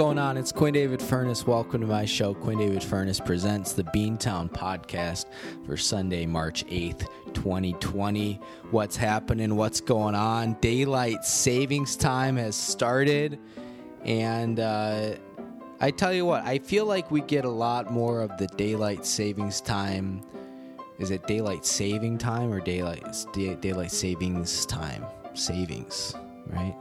going on? It's Quinn David Furness. Welcome to my show. Quinn David Furness presents the Beantown podcast for Sunday, March 8th, 2020. What's happening? What's going on? Daylight savings time has started. And uh, I tell you what, I feel like we get a lot more of the daylight savings time. Is it daylight saving time or daylight, daylight savings time? Savings, right?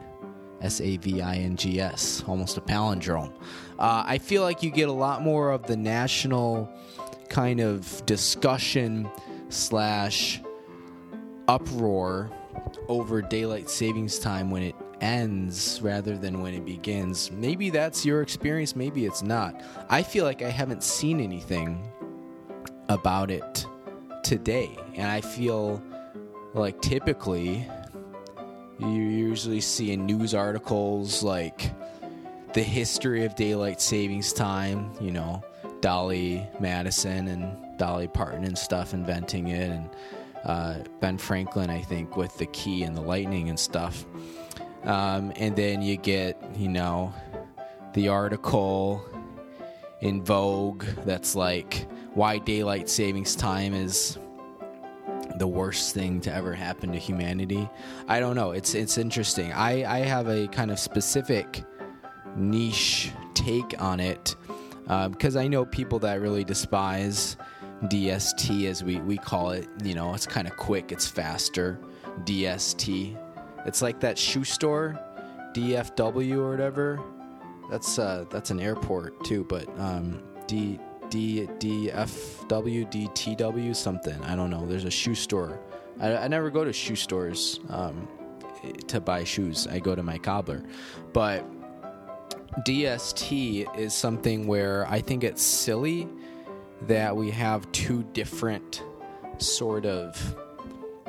S A V I N G S, almost a palindrome. Uh, I feel like you get a lot more of the national kind of discussion slash uproar over daylight savings time when it ends rather than when it begins. Maybe that's your experience, maybe it's not. I feel like I haven't seen anything about it today, and I feel like typically you usually see in news articles like the history of daylight savings time, you know, Dolly Madison and Dolly Parton and stuff inventing it, and uh, Ben Franklin, I think, with the key and the lightning and stuff. Um, and then you get, you know, the article in Vogue that's like why daylight savings time is the worst thing to ever happen to humanity. I don't know. It's it's interesting. I I have a kind of specific niche take on it because uh, I know people that really despise DST as we we call it. You know, it's kind of quick. It's faster. DST. It's like that shoe store, DFW or whatever. That's uh that's an airport too, but um D D D F W D T W something. I don't know. There's a shoe store. I, I never go to shoe stores um, to buy shoes. I go to my cobbler, but DST is something where I think it's silly that we have two different sort of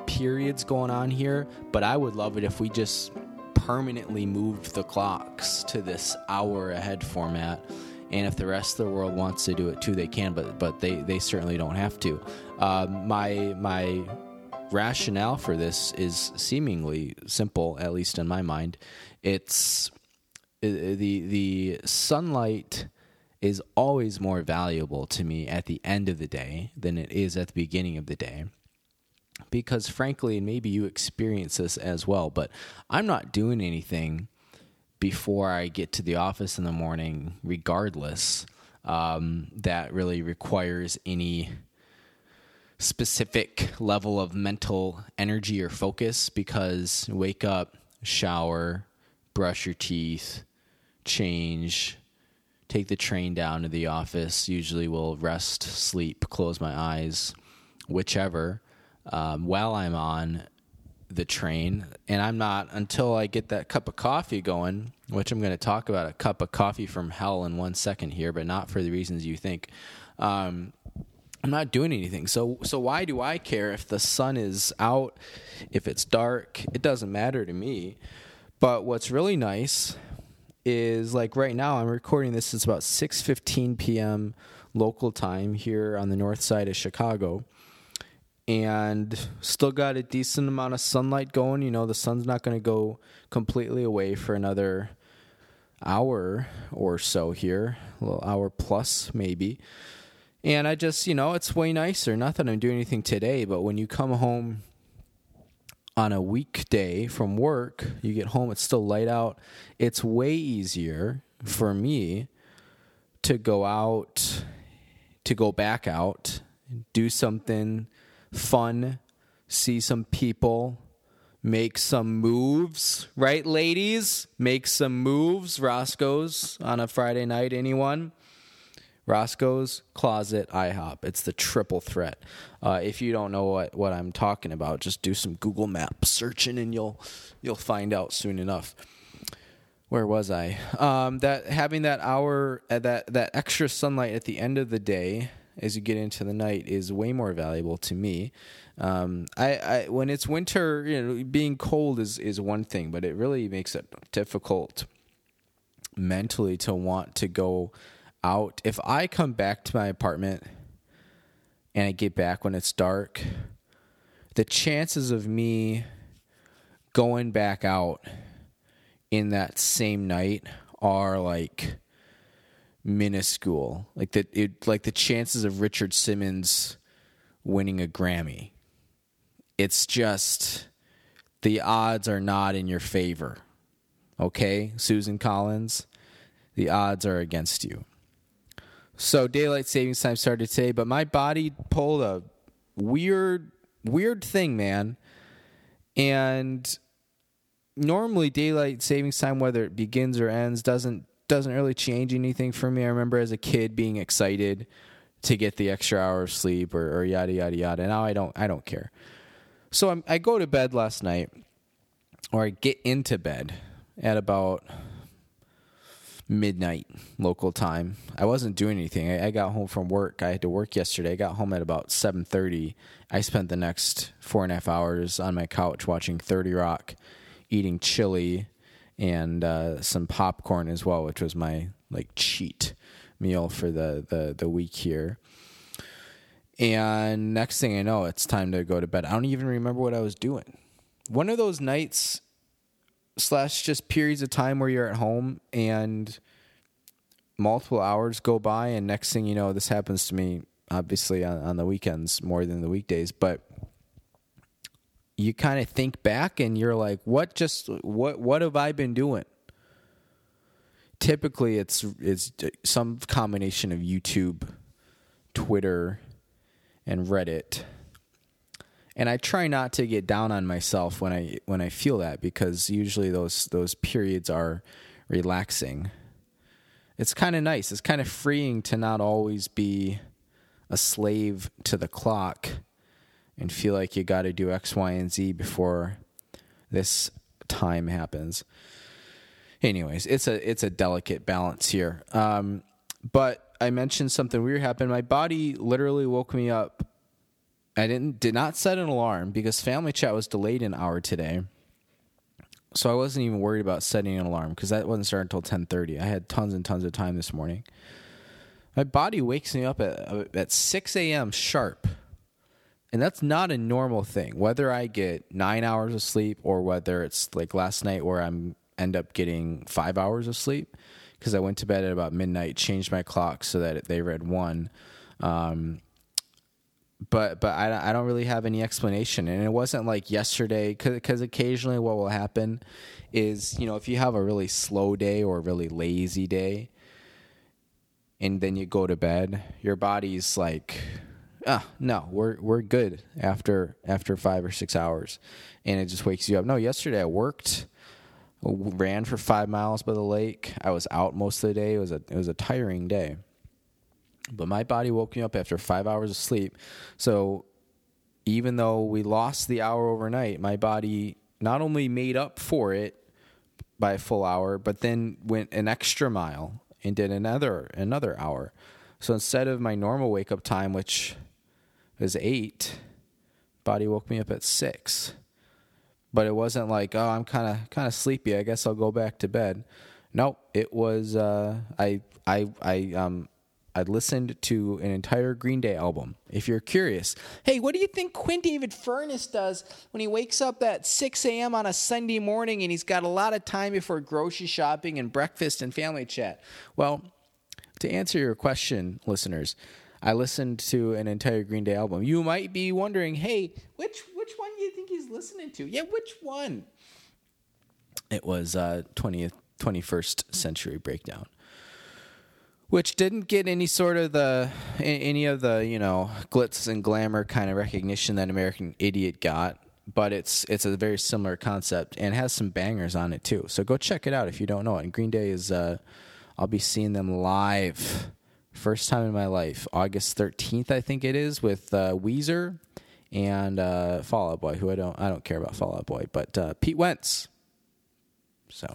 periods going on here. But I would love it if we just permanently moved the clocks to this hour ahead format and if the rest of the world wants to do it too, they can. But but they they certainly don't have to. Uh, my my rationale for this is seemingly simple, at least in my mind. It's uh, the the sunlight is always more valuable to me at the end of the day than it is at the beginning of the day. Because frankly, and maybe you experience this as well, but I'm not doing anything before I get to the office in the morning, regardless, um, that really requires any specific level of mental energy or focus because wake up, shower, brush your teeth, change, take the train down to the office. Usually, will rest, sleep, close my eyes, whichever. Um, while I'm on the train, and I'm not until I get that cup of coffee going, which I'm going to talk about a cup of coffee from hell in one second here, but not for the reasons you think. Um, I'm not doing anything. So so why do I care if the sun is out, if it's dark? It doesn't matter to me. But what's really nice is like right now I'm recording this it's about 6:15 p.m. local time here on the north side of Chicago and still got a decent amount of sunlight going. You know, the sun's not going to go completely away for another hour or so here, a little hour plus maybe. And I just, you know, it's way nicer. Not that I'm doing anything today, but when you come home on a weekday from work, you get home, it's still light out. It's way easier for me to go out, to go back out, do something fun, see some people, make some moves, right, ladies? Make some moves. Roscoe's on a Friday night, anyone? Roscoe's Closet IHOP. It's the triple threat. Uh, if you don't know what, what I'm talking about, just do some Google Map searching and you'll you'll find out soon enough. Where was I? Um, that having that hour, uh, that that extra sunlight at the end of the day as you get into the night is way more valuable to me. Um, I, I, when it's winter, you know, being cold is is one thing, but it really makes it difficult mentally to want to go out. If I come back to my apartment and I get back when it's dark, the chances of me going back out in that same night are like minuscule. Like that it like the chances of Richard Simmons winning a Grammy. It's just the odds are not in your favor. Okay, Susan Collins, the odds are against you. So daylight savings time started today, but my body pulled a weird weird thing, man. And normally daylight savings time whether it begins or ends doesn't doesn't really change anything for me. I remember as a kid being excited to get the extra hour of sleep or, or yada yada yada. Now I don't I don't care. So I'm, I go to bed last night, or I get into bed at about midnight local time. I wasn't doing anything. I, I, got home from work. I had to work yesterday. I got home at about seven thirty. I spent the next four and a half hours on my couch watching Thirty Rock, eating chili and uh, some popcorn as well, which was my like cheat meal for the the the week here. And next thing I know, it's time to go to bed. I don't even remember what I was doing. One of those nights slash just periods of time where you're at home and multiple hours go by and next thing you know this happens to me obviously on, on the weekends more than the weekdays but you kind of think back and you're like what just what what have i been doing typically it's it's some combination of youtube twitter and reddit and I try not to get down on myself when I when I feel that because usually those those periods are relaxing. It's kind of nice. It's kind of freeing to not always be a slave to the clock and feel like you got to do X, Y, and Z before this time happens. Anyways, it's a it's a delicate balance here. Um, but I mentioned something weird happened. My body literally woke me up I didn't did not set an alarm because family chat was delayed an hour today. So I wasn't even worried about setting an alarm because that wasn't starting until ten thirty. I had tons and tons of time this morning. My body wakes me up at at six a.m. sharp, and that's not a normal thing. Whether I get nine hours of sleep or whether it's like last night where I'm end up getting five hours of sleep because I went to bed at about midnight, changed my clock so that they read one. Um, but but I, I don't really have any explanation and it wasn't like yesterday because occasionally what will happen is you know if you have a really slow day or a really lazy day and then you go to bed your body's like ah no we're we're good after after five or six hours. And it just wakes you up. No yesterday i worked ran for five miles by the lake. I was out most of the day. It was a it was a tiring day. But my body woke me up after five hours of sleep. So even though we lost the hour overnight, my body not only made up for it by a full hour, but then went an extra mile and did another another hour. So instead of my normal wake up time, which is eight, body woke me up at six. But it wasn't like, oh, I'm kind of kind of sleepy. I guess I'll go back to bed. Nope, it was. Uh, I I I um I listened to an entire Green Day album. If you're curious, hey, what do you think Quinn David Furness does when he wakes up at 6 a.m. on a Sunday morning and he's got a lot of time before grocery shopping and breakfast and family chat? Well, to answer your question, listeners, I listened to an entire Green Day album. You might be wondering, hey, which which one do you think he's listening to? Yeah, which one? It was uh, 20th 21st Century Breakdown which didn't get any sort of the any of the you know glitz and glamour kind of recognition that American Idiot got, but it's it's a very similar concept and has some bangers on it too. So go check it out if you don't know it. And Green Day is uh, I'll be seeing them live, first time in my life, August thirteenth I think it is with uh, Weezer and uh, Fall Out Boy, who I don't I don't care about Fall Out Boy, but uh, Pete Wentz. So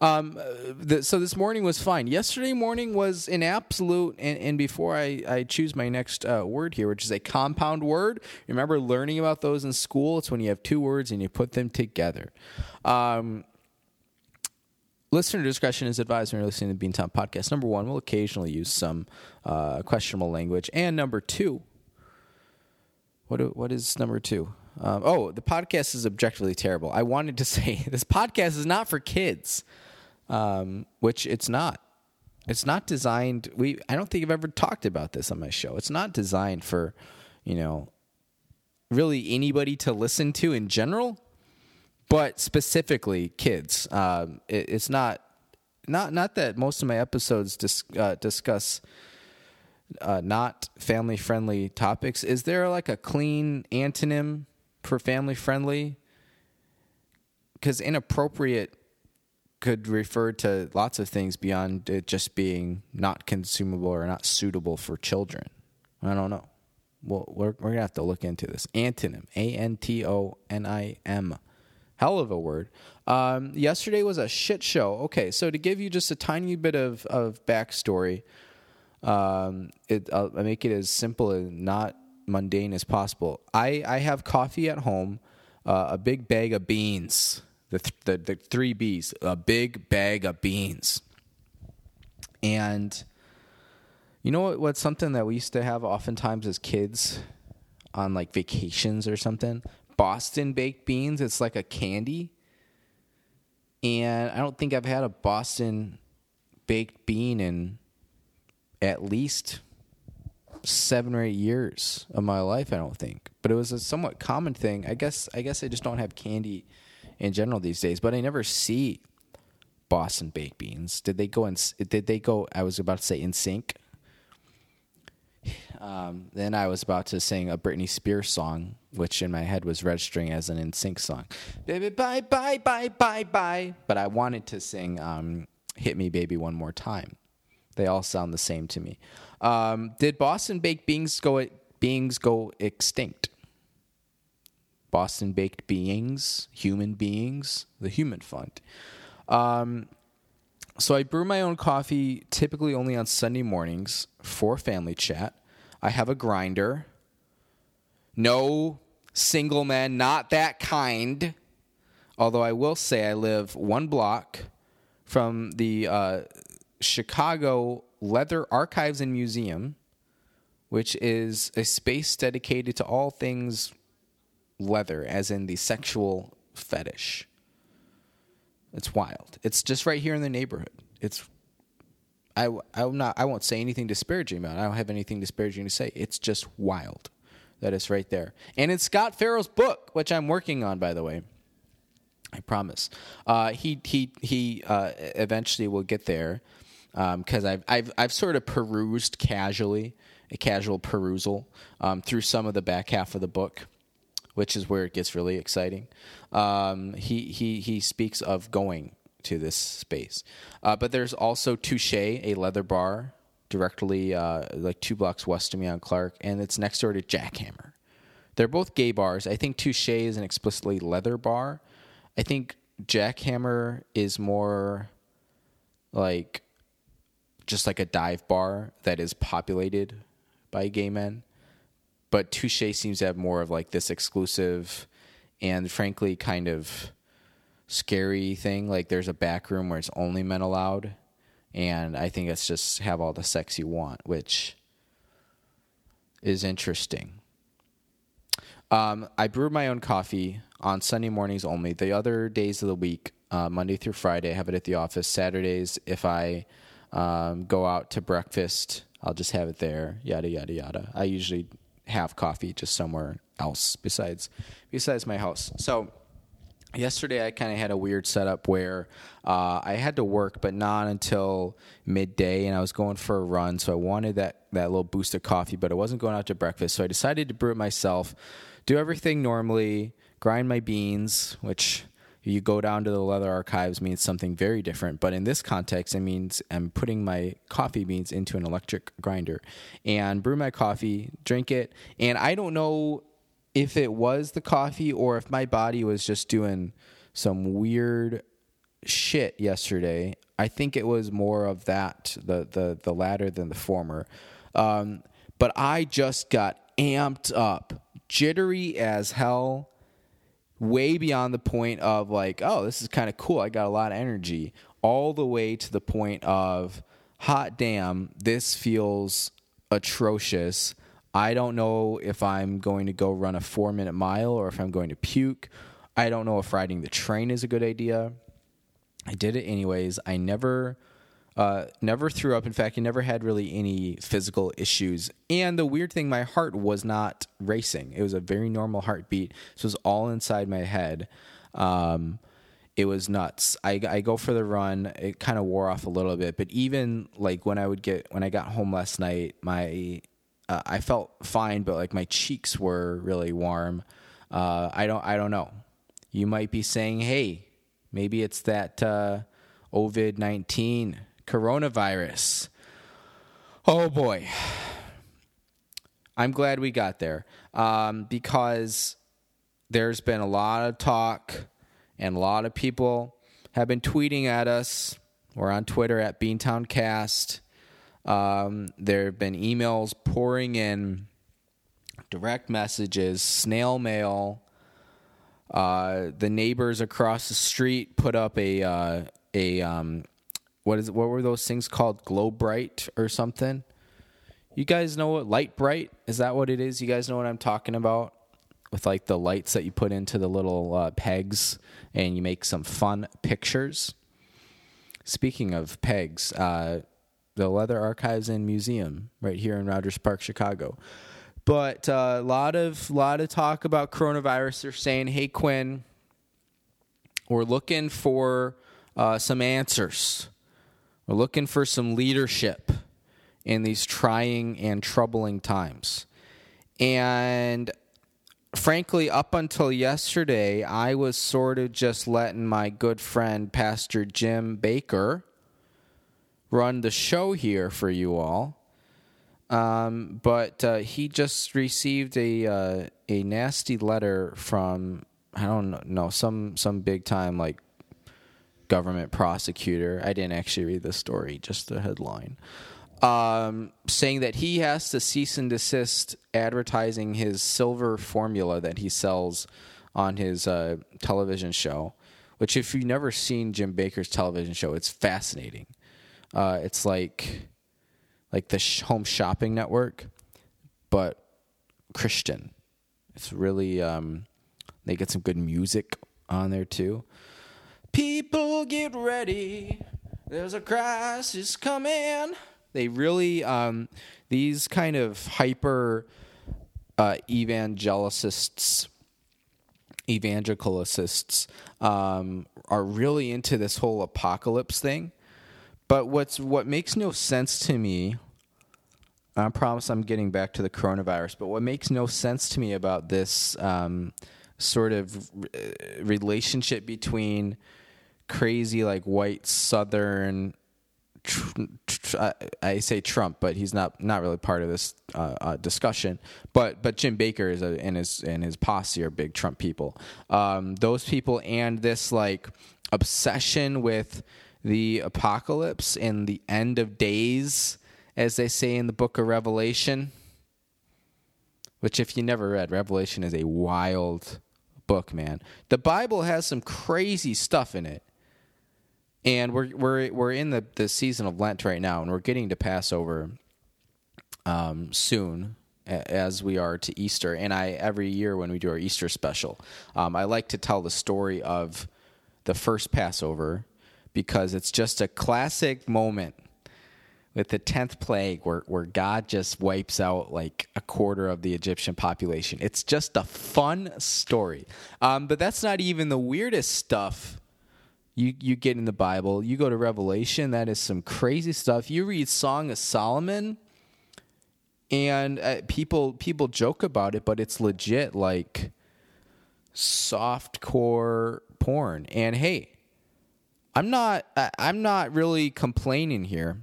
um, the, so this morning was fine. Yesterday morning was an absolute. And, and before I, I choose my next uh, word here, which is a compound word, remember learning about those in school? It's when you have two words and you put them together. Um, listener discretion is advised when you're listening to the Beantown podcast. Number one, we'll occasionally use some uh, questionable language, and number two, what what is number two? Um, oh, the podcast is objectively terrible. I wanted to say this podcast is not for kids, um, which it's not. it's not designed. We I don't think I've ever talked about this on my show. It's not designed for, you know, really anybody to listen to in general, but specifically kids. Um, it, it's not not not that most of my episodes dis, uh, discuss uh, not family friendly topics. Is there like a clean antonym for family friendly? Because inappropriate could refer to lots of things beyond it just being not consumable or not suitable for children. I don't know. Well, we're, we're to have to look into this. Antonym, A N T O N I M. Hell of a word. Um, yesterday was a shit show. Okay, so to give you just a tiny bit of, of backstory, um, it, I'll, i make it as simple and not mundane as possible. I, I have coffee at home, uh, a big bag of beans, the, th- the, the three B's, a big bag of beans. And you know what? What's something that we used to have oftentimes as kids on like vacations or something? Boston baked beans. It's like a candy. And I don't think I've had a Boston baked bean in at least seven or eight years of my life. I don't think, but it was a somewhat common thing. I guess. I guess I just don't have candy in general these days. But I never see Boston baked beans. Did they go in? Did they go? I was about to say NSYNC um, then I was about to sing a Britney Spears song, which in my head was registering as an NSYNC song. Baby, bye, bye, bye, bye, bye. But I wanted to sing um, Hit Me Baby One More Time. They all sound the same to me. Um, did Boston baked beings go beings go extinct? Boston baked beings, human beings, the human fund. Um, so I brew my own coffee typically only on Sunday mornings for family chat. I have a grinder. No single man, not that kind. Although I will say I live one block from the uh, Chicago Leather Archives and Museum, which is a space dedicated to all things leather, as in the sexual fetish. It's wild. It's just right here in the neighborhood. It's I I'm not I won't say anything disparaging about it. I don't have anything disparaging to say. It's just wild that it's right there. And in Scott Farrell's book, which I'm working on by the way. I promise. Uh, he he he uh, eventually will get there because um, I've I've I've sort of perused casually a casual perusal um, through some of the back half of the book, which is where it gets really exciting. Um, he he he speaks of going to this space. Uh, but there's also Touche, a leather bar directly uh, like two blocks west of me on Clark, and it's next door to Jackhammer. They're both gay bars. I think Touche is an explicitly leather bar. I think Jackhammer is more like just like a dive bar that is populated by gay men. But Touche seems to have more of like this exclusive and frankly kind of scary thing. Like there's a back room where it's only men allowed, and I think it's just have all the sex you want, which is interesting. Um, I brew my own coffee on Sunday mornings only. The other days of the week, uh, Monday through Friday, I have it at the office. Saturdays, if I um, go out to breakfast, I'll just have it there. Yada yada yada. I usually have coffee just somewhere else besides besides my house. So yesterday I kind of had a weird setup where uh, I had to work, but not until midday, and I was going for a run. So I wanted that that little boost of coffee, but I wasn't going out to breakfast. So I decided to brew it myself, do everything normally, grind my beans, which you go down to the leather archives means something very different but in this context it means i'm putting my coffee beans into an electric grinder and brew my coffee drink it and i don't know if it was the coffee or if my body was just doing some weird shit yesterday. I think it was more of that, the the the latter than the former. Um, but I just got amped up, jittery as hell, way beyond the point of like, oh, this is kind of cool. I got a lot of energy, all the way to the point of, hot damn, this feels atrocious. I don't know if I'm going to go run a four minute mile or if I'm going to puke. I don't know if riding the train is a good idea. I did it anyways. I never Uh, never threw up. In fact, I never had really any physical issues. And the weird thing, my heart was not racing. It was a very normal heartbeat. It was all inside my head. Um, it was nuts. I, I go for the run. It kind of wore off a little bit, but even like when I would get when I got home last night, my uh, I felt fine, but like my cheeks were really warm. Uh, I don't I don't know. You might be saying, hey, maybe it's that uh, COVID nineteen coronavirus. Oh boy. I'm glad we got there um, because there's been a lot of talk and a lot of people have been tweeting at us. We're on Twitter at BeantownCast. Um, there have been emails pouring in, direct messages, snail mail. Uh, the neighbors across the street put up a uh, a um, what is what were those things called? Glow Bright or something? You guys know what Lite-Brite is? That what it is? You guys know what I'm talking about? With like the lights that you put into the little uh, pegs, and you make some fun pictures. Speaking of pegs, uh, the Leather Archives and Museum right here in Rogers Park, Chicago. But a uh, lot of lot of talk about coronavirus. They're saying, "Hey Quinn, we're looking for uh, some answers. We're looking for some leadership in these trying and troubling times." And frankly, up until yesterday, I was sort of just letting my good friend Pastor Jim Bakker run the show here for you all. Um, but uh, he just received a uh, a nasty letter from I don't know some some big time like government prosecutor. I didn't actually read the story, just the headline. Um, saying that he has to cease and desist advertising his silver formula that he sells on his uh, television show. Which, if you've never seen Jim Bakker's television show, it's fascinating. Uh, it's like like the sh- home shopping network, but Christian. It's really um, they get some good music on there too. People get ready. There's a crisis coming. They really um, these kind of hyper uh, evangelicists evangelicists um, are really into this whole apocalypse thing but what's what makes no sense to me, I promise I'm getting back to the coronavirus. But what makes no sense to me about this um, sort of relationship between crazy like white Southern I say Trump, but he's not not really part of this uh, uh, discussion. But but Jim Bakker is a, and his and his posse are big Trump people. Um, those people and this like obsession with the apocalypse and the end of days, as they say in the book of Revelation. Which, if you never read, Revelation is a wild book, man. The Bible has some crazy stuff in it. And we're we're we're in the, the season of Lent right now, and we're getting to Passover um, soon, as we are to Easter. And I every year when we do our Easter special, um, I like to tell the story of the first Passover because it's just a classic moment with the 10th plague where, where God just wipes out like a quarter of the Egyptian population. It's just a fun story. Um, but that's not even the weirdest stuff you, you get in the Bible. You go to Revelation, that is some crazy stuff. You read Song of Solomon, and uh, people people joke about it, but it's legit like soft core porn. And hey, I'm not I'm not really complaining here.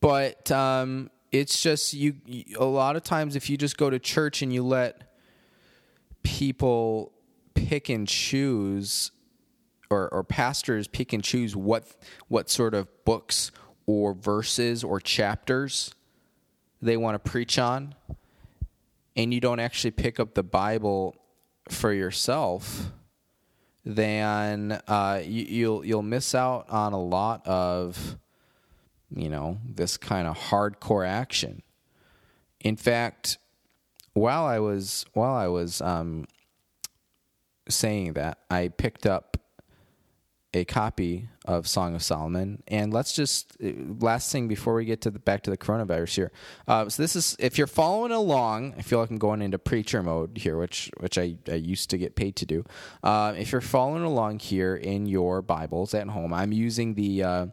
But um, it's just you a lot of times if you just go to church and you let people pick and choose or, or pastors pick and choose what what sort of books or verses or chapters they want to preach on and you don't actually pick up the Bible for yourself then uh, you, you'll you'll miss out on a lot of you know this kind of hardcore action. In fact, while I was while I was um, saying that, I picked up a copy of Song of Solomon. And let's just uh, last thing before we get to the back to the coronavirus here. Uh, so this is if you're following along. I feel like I'm going into preacher mode here, which which I, I used to get paid to do. Uh, if you're following along here in your Bibles at home, I'm using the uh,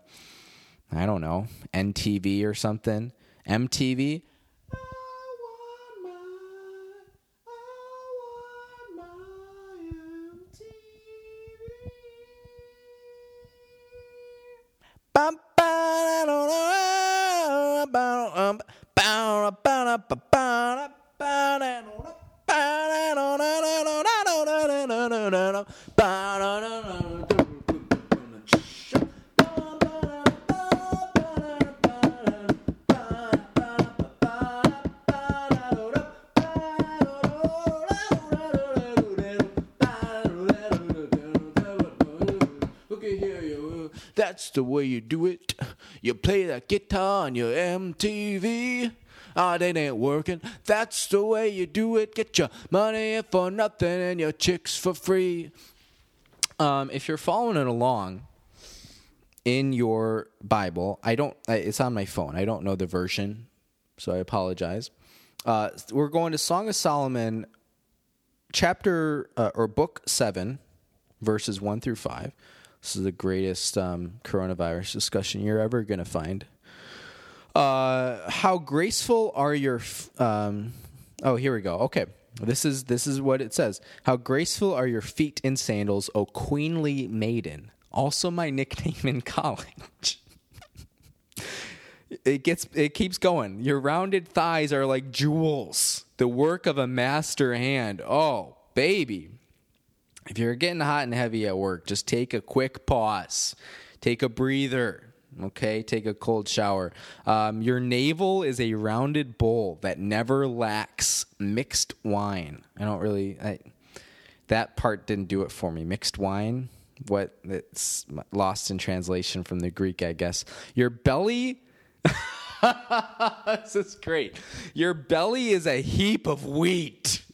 I don't know NTV or something MTV. That's the way you do it. You play that guitar on your MTV. Ah, that ain't working. That's the way you do it. Get your money for nothing and your chicks for free. Um, if you're following it along in your Bible, I don't. It's on my phone. I don't know the version, so I apologize. Uh, we're going to Song of Solomon, chapter uh, or book seven, verses one through five. This is the greatest um, coronavirus discussion you're ever going to find. Uh, how graceful are your? F- um, oh, here we go. Okay, this is this is what it says. How graceful are your feet in sandals, O queenly maiden. Also, my nickname in college. it gets it keeps going. Your rounded thighs are like jewels, the work of a master hand. Oh, baby if you're getting hot and heavy at work, just take a quick pause, take a breather. Okay, take a cold shower. Um, your navel is a rounded bowl that never lacks mixed wine. I don't really. I, that part didn't do it for me. Mixed wine. What it's lost in translation from the Greek, I guess. Your belly. this is great. Your belly is a heap of wheat.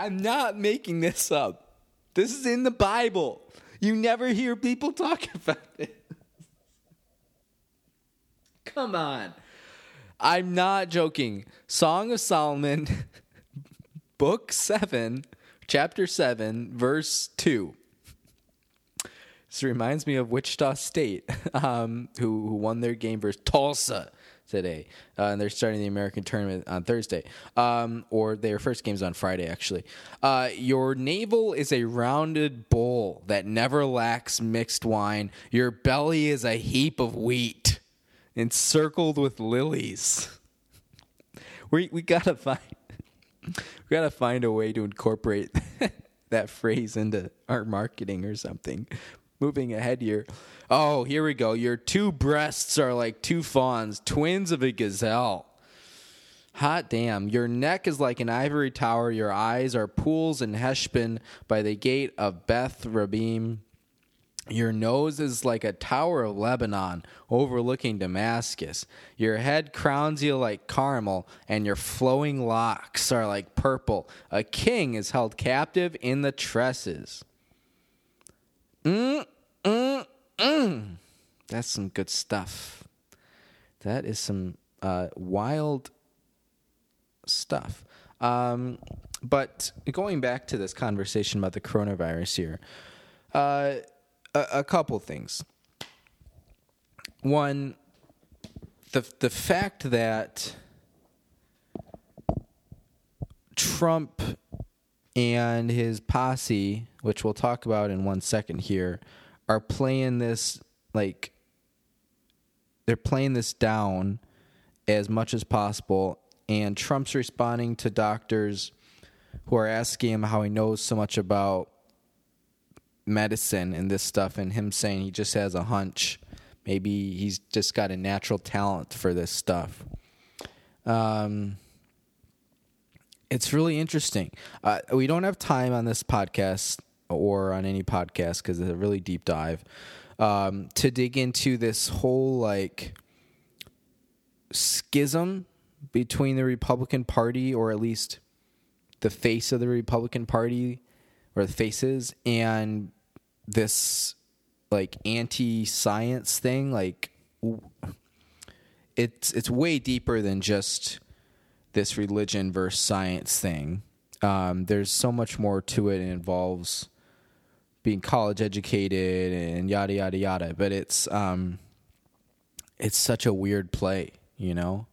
I'm not making this up. This is in the Bible. You never hear people talk about it. Come on. I'm not joking. Song of Solomon, book 7, chapter 7, verse 2. This reminds me of Wichita State, um, who, who won their game versus Tulsa today, uh, and they're starting the American tournament on Thursday, um, or their first game's on Friday, actually. Uh, your navel is a rounded bowl that never lacks mixed wine. Your belly is a heap of wheat, encircled with lilies. We we gotta find we gotta find a way to incorporate that phrase into our marketing or something moving ahead here. Oh, here we go. Your two breasts are like two fawns, twins of a gazelle. Hot damn. Your neck is like an ivory tower. Your eyes are pools in Heshbon by the gate of Beth Rabim. Your nose is like a tower of Lebanon overlooking Damascus. Your head crowns you like Carmel, and your flowing locks are like purple. A king is held captive in the tresses. Mm, mm, mm. That's some good stuff. That is some uh, wild stuff. Um, but going back to this conversation about the coronavirus here, uh, a, a couple things. One, the the fact that Trump and his posse, which we'll talk about in one second here, are playing this like they're playing this down as much as possible and Trump's responding to doctors who are asking him how he knows so much about medicine and this stuff and him saying he just has a hunch maybe he's just got a natural talent for this stuff um it's really interesting. Uh, we don't have time on this podcast or on any podcast because it's a really deep dive um, to dig into this whole like schism between the Republican Party, or at least the face of the Republican Party, or the faces, and this like anti-science thing. Like it's it's way deeper than just this religion versus science thing. Um, there's so much more to it. It involves being college educated and yada yada yada. But it's um, it's such a weird play, you know.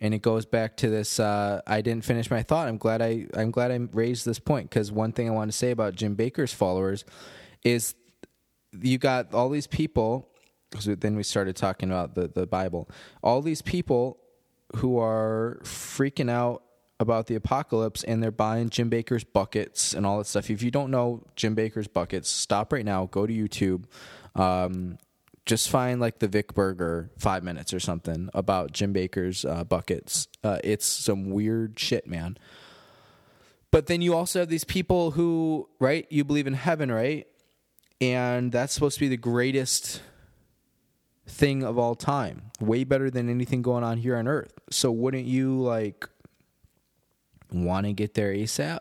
And it goes back to this. Uh, I didn't finish my thought. I'm glad I I'm glad I raised this point because one thing I want to say about Jim Bakker's followers is you got all these people. Because then we started talking about the the Bible. All these people who are freaking out about the apocalypse and they're buying Jim Bakker's buckets and all that stuff. If you don't know Jim Bakker's buckets, stop right now, go to YouTube. Um, just find like the Vic Berger five minutes or something about Jim Bakker's uh, buckets. Uh, it's some weird shit, man. But then you also have these people who, right? You believe in heaven, right? And that's supposed to be the greatest thing of all time. Way better than anything going on here on earth. So wouldn't you like want to get there ASAP?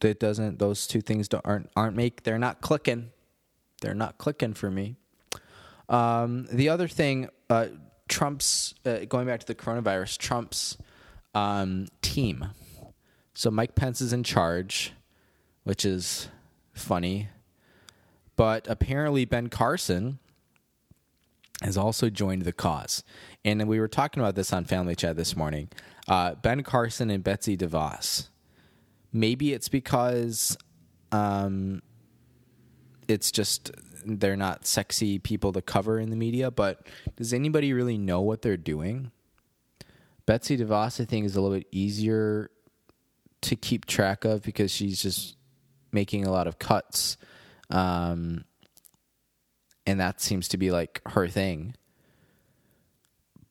That doesn't those two things don't, aren't aren't make they're not clicking. They're not clicking for me. Um, the other thing, uh, Trump's uh, going back to the coronavirus. Trump's um, team. So Mike Pence is in charge, which is funny. But apparently Ben Carson has also joined the cause. And we were talking about this on Family Chat this morning. Uh, ben Carson and Betsy DeVos. Maybe it's because um, it's just they're not sexy people to cover in the media, but does anybody really know what they're doing? Betsy DeVos, I think, is a little bit easier to keep track of because she's just making a lot of cuts. Um, and that seems to be like her thing.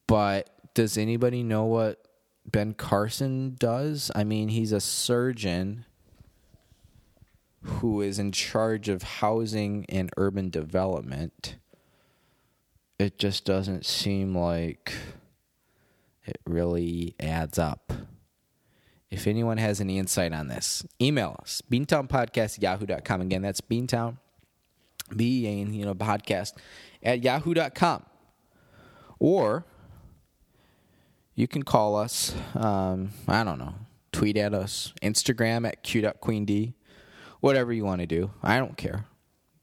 But does anybody know what Ben Carson does? I mean, he's a surgeon who is in charge of housing and urban development. It just doesn't seem like it really adds up. If anyone has any insight on this, email us, beantownpodcast at yahoo.com. Again, that's beantown, B A N, you know, podcast at yahoo.com. Or you can call us, um, I don't know, tweet at us, Instagram at q.queend, whatever you want to do. I don't care.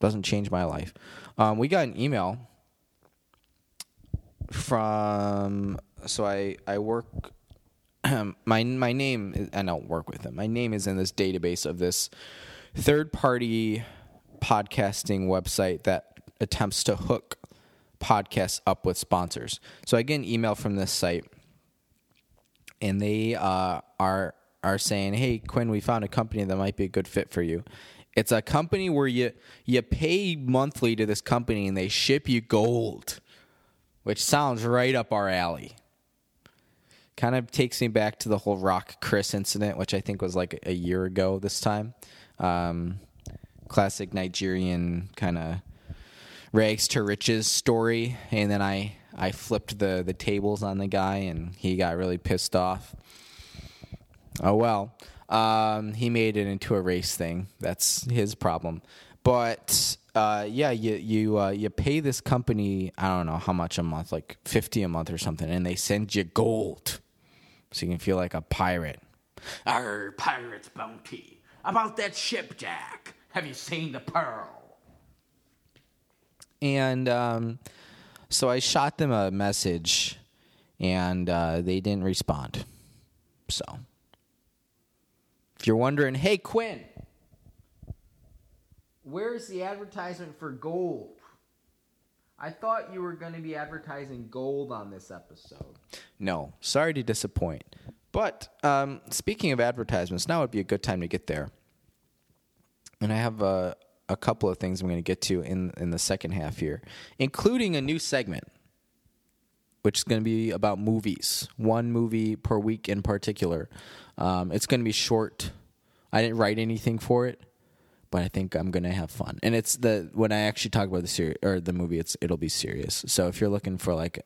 Doesn't change my life. Um, we got an email from, so I, I work my my name I don't work with them. My name is in this database of this third party podcasting website that attempts to hook podcasts up with sponsors. So I get an email from this site, and they uh, are are saying, "Hey Quinn, we found a company that might be a good fit for you." It's a company where you you pay monthly to this company and they ship you gold, which sounds right up our alley kind of takes me back to the whole Rock Chris incident, which I think was like a year ago this time. Um, classic Nigerian kind of rags to riches story, and then I I flipped the the tables on the guy, and he got really pissed off. Oh well, um, he made it into a race thing. That's his problem. But uh, yeah, you you uh, you pay this company I don't know how much a month, like fifty a month or something, and they send you gold so you can feel like a pirate. Our pirate's bounty. About that ship, Jack. Have you seen the pearl? And um, so I shot them a message, and uh, they didn't respond. So, if you're wondering, hey, Quinn, where's the advertisement for gold? I thought you were going to be advertising gold on this episode. No, sorry to disappoint. But um, speaking of advertisements, now would be a good time to get there. And I have a, a couple of things I'm going to get to in, in the second half here, including a new segment, which is going to be about movies. One movie per week in particular. Um, it's going to be short. I didn't write anything for it but I think I'm gonna have fun. And it's the when I actually talk about the series or the movie, it's it'll be serious. So if you're looking for like,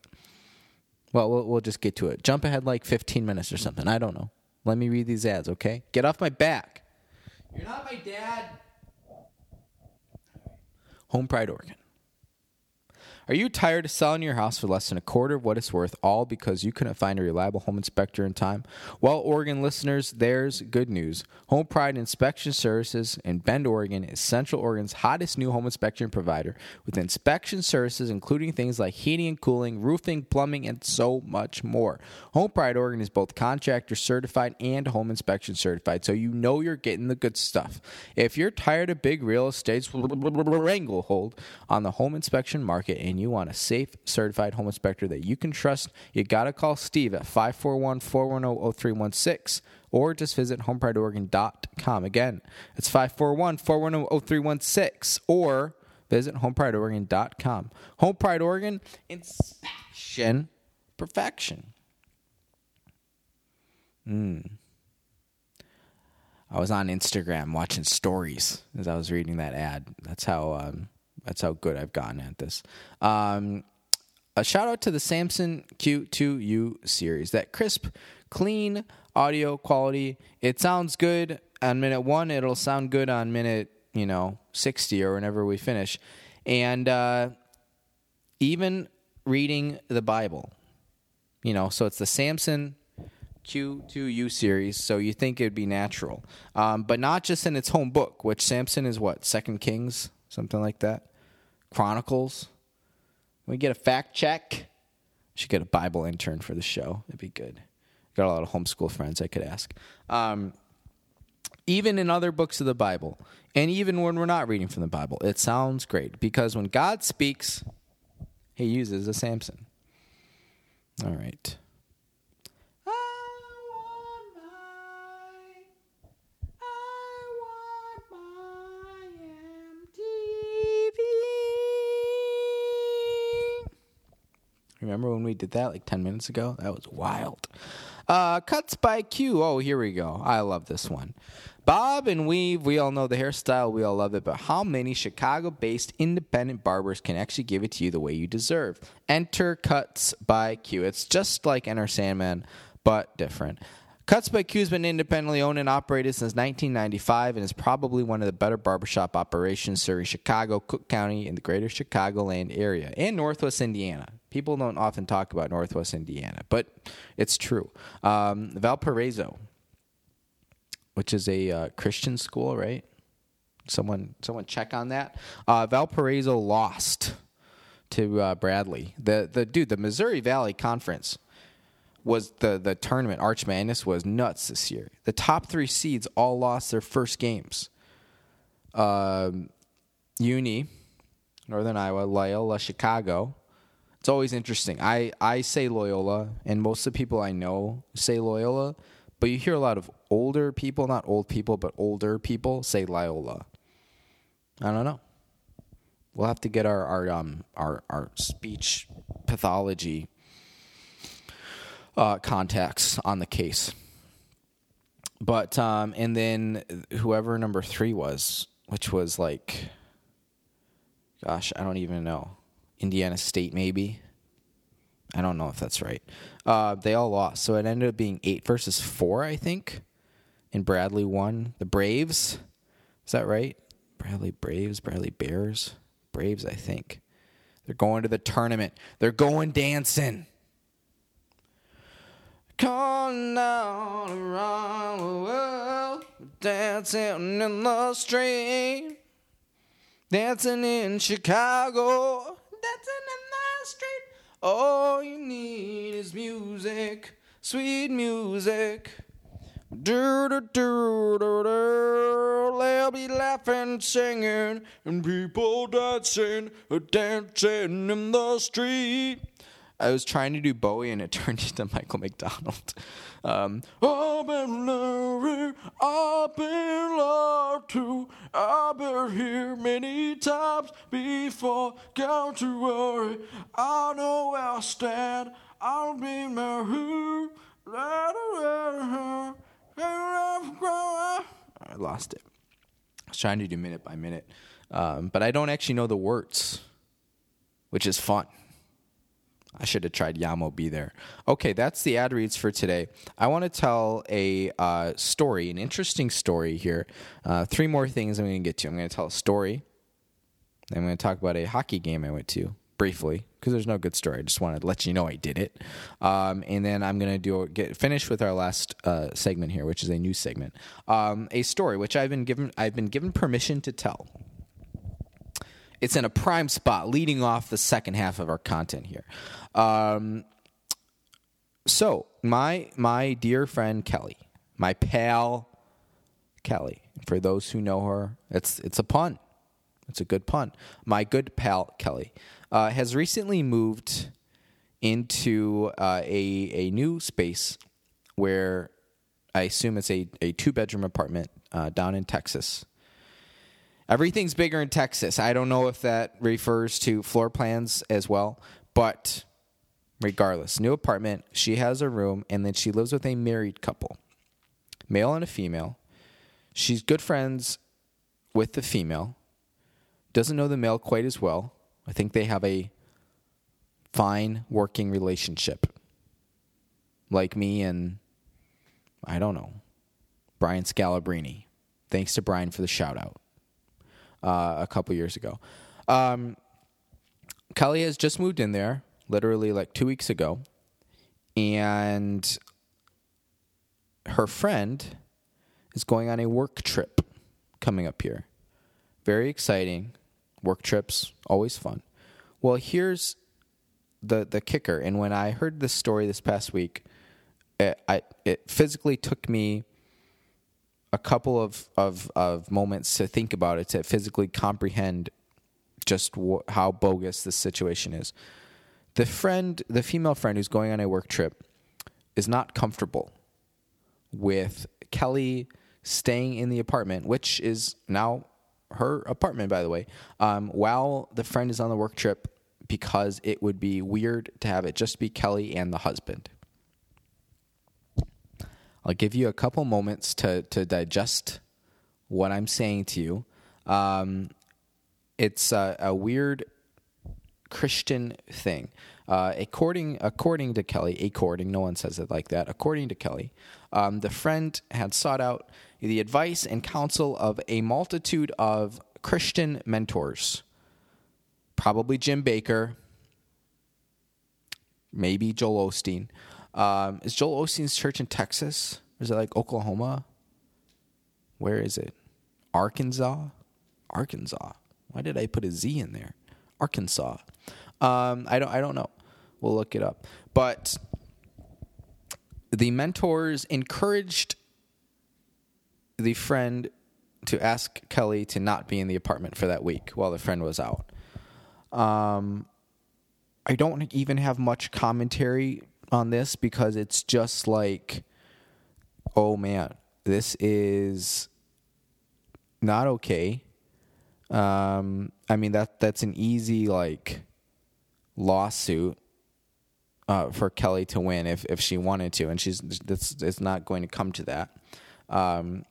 well, well, we'll just get to it. Jump ahead like 15 minutes or something. I don't know. Let me read these ads, okay? Get off my back. You're not my dad. Home Pride, Oregon. Are you tired of selling your house for less than a quarter of what it's worth, all because you couldn't find a reliable home inspector in time? Well, Oregon listeners, there's good news. Home Pride Inspection Services in Bend, Oregon is Central Oregon's hottest new home inspection provider with inspection services including things like heating and cooling, roofing, plumbing, and so much more. Home Pride Oregon is both contractor certified and home inspection certified, so you know you're getting the good stuff. If you're tired of big real estate's wranglehold on the home inspection market and you want a safe, certified home inspector that you can trust, you got to call Steve at 541 410 0316 or just visit homeprideoregon.com. Again, it's 541 410 0316 or visit homeprideoregon.com. Home Pride Oregon, inspection perfection. I was on Instagram watching stories as I was reading that ad. That's how um, that's how good I've gotten at this. Um, a shout out to the Samson Q2U series. That crisp, clean audio quality. It sounds good on minute one. It'll sound good on minute you know sixty or whenever we finish. And uh, even reading the Bible, you know. So it's the Samson Q2U series, so you think it'd be natural. Um, but not just in its home book, which Samson is what? Second Kings? Something like that? Chronicles? We get a fact check? Should get a Bible intern for the show. It'd be good. Got a lot of homeschool friends I could ask. Um, even in other books of the Bible, and even when we're not reading from the Bible, it sounds great because when God speaks, he uses a Samson. All right. Remember when we did that like 10 minutes ago? That was wild. Uh, cuts by Q. Oh, here we go. I love this one. Bob and weave, we all know the hairstyle, we all love it, but how many Chicago based independent barbers can actually give it to you the way you deserve? Enter Cuts by Q. It's just like Enter Sandman, but different. Cuts by Q has been independently owned and operated since 1995 and is probably one of the better barbershop operations serving Chicago, Cook County, and the greater Chicagoland area, and Northwest Indiana. People don't often talk about Northwest Indiana, but it's true. Um, Valparaiso, which is a uh, Christian school, right? Someone, someone check on that. Uh, Valparaiso lost to uh, Bradley. The the dude, the Missouri Valley Conference was the the tournament. Arch Madness was nuts this year. The top three seeds all lost their first games. Um, Uni, Northern Iowa, Loyola, Chicago. It's always interesting. I, I say Loyola, and most of the people I know say Loyola, but you hear a lot of older people, not old people, but older people say Loyola. I don't know. We'll have to get our our um our our speech pathology uh, contacts on the case. But um, and then whoever number three was, which was like, gosh, I don't even know, Indiana State maybe. I don't know if that's right. Uh, they all lost, so it ended up being eight versus four, I think. And Bradley won. The Braves, is that right? Bradley Braves, Bradley Bears, Braves, I think. They're going to the tournament. They're going dancing. Around the world, dancing in the street, dancing in Chicago, dancing in the street. All you need is music, sweet music. Do do do do do. They'll be laughing, singing, and people dancing, dancing in the street. I was trying to do Bowie and it turned into Michael McDonald. Um, I've been loving, I've been loved too. I've been here many times before. Got to worry, I know where I stand. I'll be my who. I lost it. I was trying to do minute by minute, um, but I don't actually know the words, which is fun. I should have tried Yah Mo B There. Okay, that's the ad reads for today. I want to tell a uh, story, an interesting story here. Uh, three more things I'm going to get to. I'm going to tell a story. I'm going to talk about a hockey game I went to briefly because there's no good story. I just wanted to let you know I did it. Um, and then I'm going to do get finish with our last uh, segment here, which is a new segment, um, a story which I've been given I've been given permission to tell it's in a prime spot leading off the second half of our content here. Um, so my my dear friend Kelly, my pal Kelly. For those who know her, it's it's a pun. It's a good pun. My good pal Kelly uh, has recently moved into uh, a a new space where I assume it's a, a two bedroom apartment uh, down in Texas. Everything's bigger in Texas. I don't know if that refers to floor plans as well, but regardless, new apartment. She has a room, and then she lives with a married couple, male and a female. She's good friends with the female. Doesn't know the male quite as well. I think they have a fine working relationship. Like me and, I don't know, Brian Scalabrine. Thanks to Brian for the shout out uh, a couple years ago. Um, Kelly has just moved in there, literally like two weeks ago, and her friend is going on a work trip coming up here. Very exciting. Work trips, always fun. Well, here's the the kicker. And when I heard this story this past week, it, I, it physically took me a couple of, of, of moments to think about it, to physically comprehend just how bogus this situation is. The friend, the female friend who's going on a work trip, is not comfortable with Kelly staying in the apartment, which is now her apartment, by the way, um, while the friend is on the work trip because it would be weird to have it just be Kelly and the husband. I'll give you a couple moments to to digest what I'm saying to you. Um, it's a, a, weird Christian thing. Uh, according according to Kelly, according no one says it like that. According to Kelly, um, the friend had sought out the advice and counsel of a multitude of Christian mentors, probably Jim Bakker, maybe Joel Osteen. Um, is Joel Osteen's church in Texas? Or is it like Oklahoma? Where is it? Arkansas? Arkansas. Why did I put a Z in there? Arkansas. Um, I don't. I don't know. We'll look it up. But the mentors encouraged the friend to ask Kelly to not be in the apartment for that week while the friend was out. Um, I don't even have much commentary on this because it's just like, oh man, this is not okay. Um, I mean that that's an easy like lawsuit uh, for Kelly to win if if she wanted to, and she's this it's not going to come to that. Um,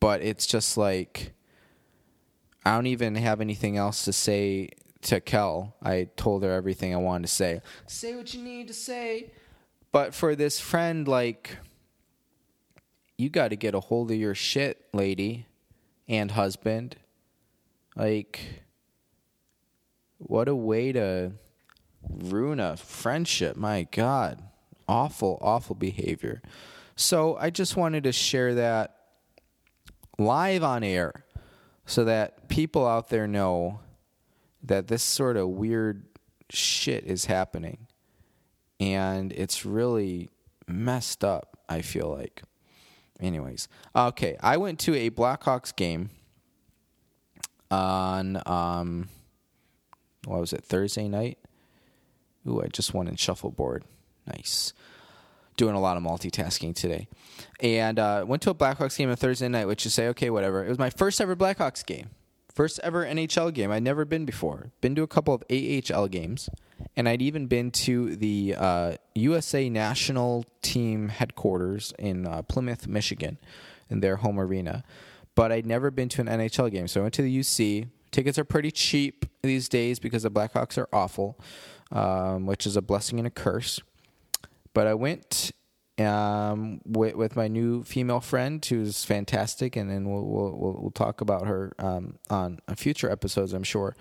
but it's just like I don't even have anything else to say to Kel. I told her everything I wanted to say. Say what you need to say. But for this friend, like, you got to get a hold of your shit, lady and husband. Like, what a way to ruin a friendship. My God. Awful, awful behavior. So I just wanted to share that live on air so that people out there know that this sort of weird shit is happening. And it's really messed up, I feel like. Anyways, okay, I went to a Blackhawks game on um what was it, Thursday night? Ooh, I just won in shuffleboard. Nice. Doing a lot of multitasking today. And uh, went to a Blackhawks game on Thursday night, which is say, okay, whatever. It was my first ever Blackhawks game. First ever NHL game. I'd never been before. Been to a couple of AHL games, and I'd even been to the uh, USA national team headquarters in uh, Plymouth, Michigan, in their home arena. But I'd never been to an NHL game, so I went to the UC. Tickets are pretty cheap these days because the Blackhawks are awful. um, which is a blessing and a curse. But I went um, with, with my new female friend, who's fantastic, and then we'll we'll, we'll, talk about her um, on future episodes, I'm sure.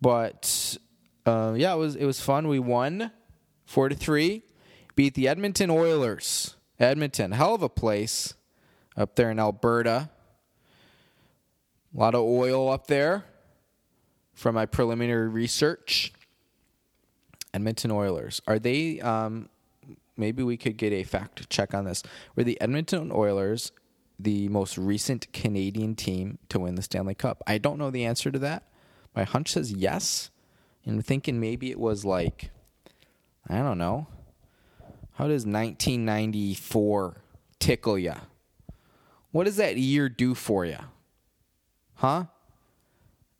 But uh, yeah, it was it was fun. We won four to three, beat the Edmonton Oilers. Edmonton, hell of a place up there in Alberta. A lot of oil up there from my preliminary research. Edmonton Oilers. Are they, um, maybe we could get a fact check on this. Were the Edmonton Oilers the most recent Canadian team to win the Stanley Cup? I don't know the answer to that. My hunch says yes. And I'm thinking maybe it was like, I don't know. How does 1994 tickle you? What does that year do for you? Huh?